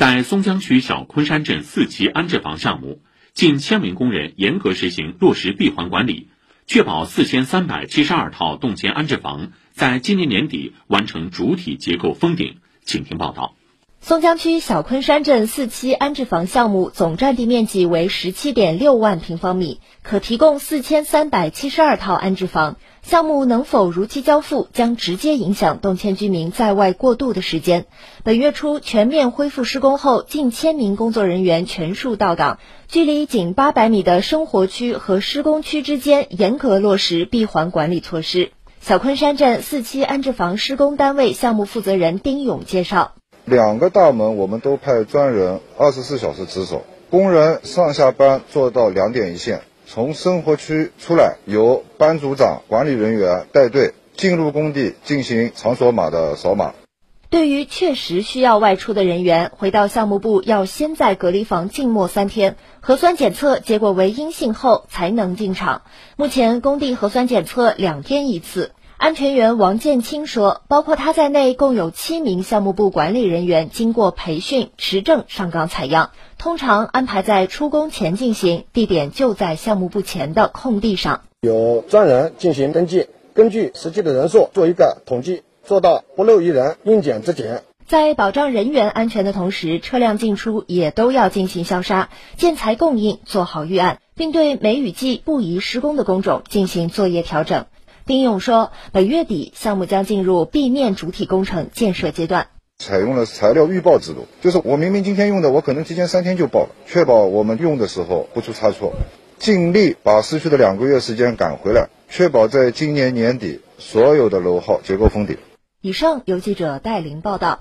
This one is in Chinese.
在松江区小昆山镇四期安置房项目，近千名工人严格实行落实闭环管理，确保四千三百七十二套动迁安置房在今年年底完成主体结构封顶。请听报道。松江区小昆山镇四期安置房项目总占地面积为十七点六万平方米，可提供四千三百七十二套安置房。项目能否如期交付，将直接影响动迁居民在外过渡的时间。本月初全面恢复施工后，近千名工作人员全数到岗，距离仅八百米的生活区和施工区之间严格落实闭环管理措施。小昆山镇四期安置房施工单位项目负责人丁勇介绍。两个大门我们都派专人二十四小时值守，工人上下班做到两点一线。从生活区出来，由班组长、管理人员带队进入工地进行场所码的扫码。对于确实需要外出的人员，回到项目部要先在隔离房静默三天，核酸检测结果为阴性后才能进场。目前工地核酸检测两天一次。安全员王建清说，包括他在内，共有七名项目部管理人员经过培训持证上岗采样，通常安排在出工前进行，地点就在项目部前的空地上，有专人进行登记，根据实际的人数做一个统计，做到不漏一人，应检质检。在保障人员安全的同时，车辆进出也都要进行消杀，建材供应做好预案，并对梅雨季不宜施工的工种进行作业调整。丁勇说，本月底项目将进入地面主体工程建设阶段，采用了材料预报制度，就是我明明今天用的，我可能提前三天就报了，确保我们用的时候不出差错，尽力把失去的两个月时间赶回来，确保在今年年底所有的楼号结构封顶。以上由记者戴林报道。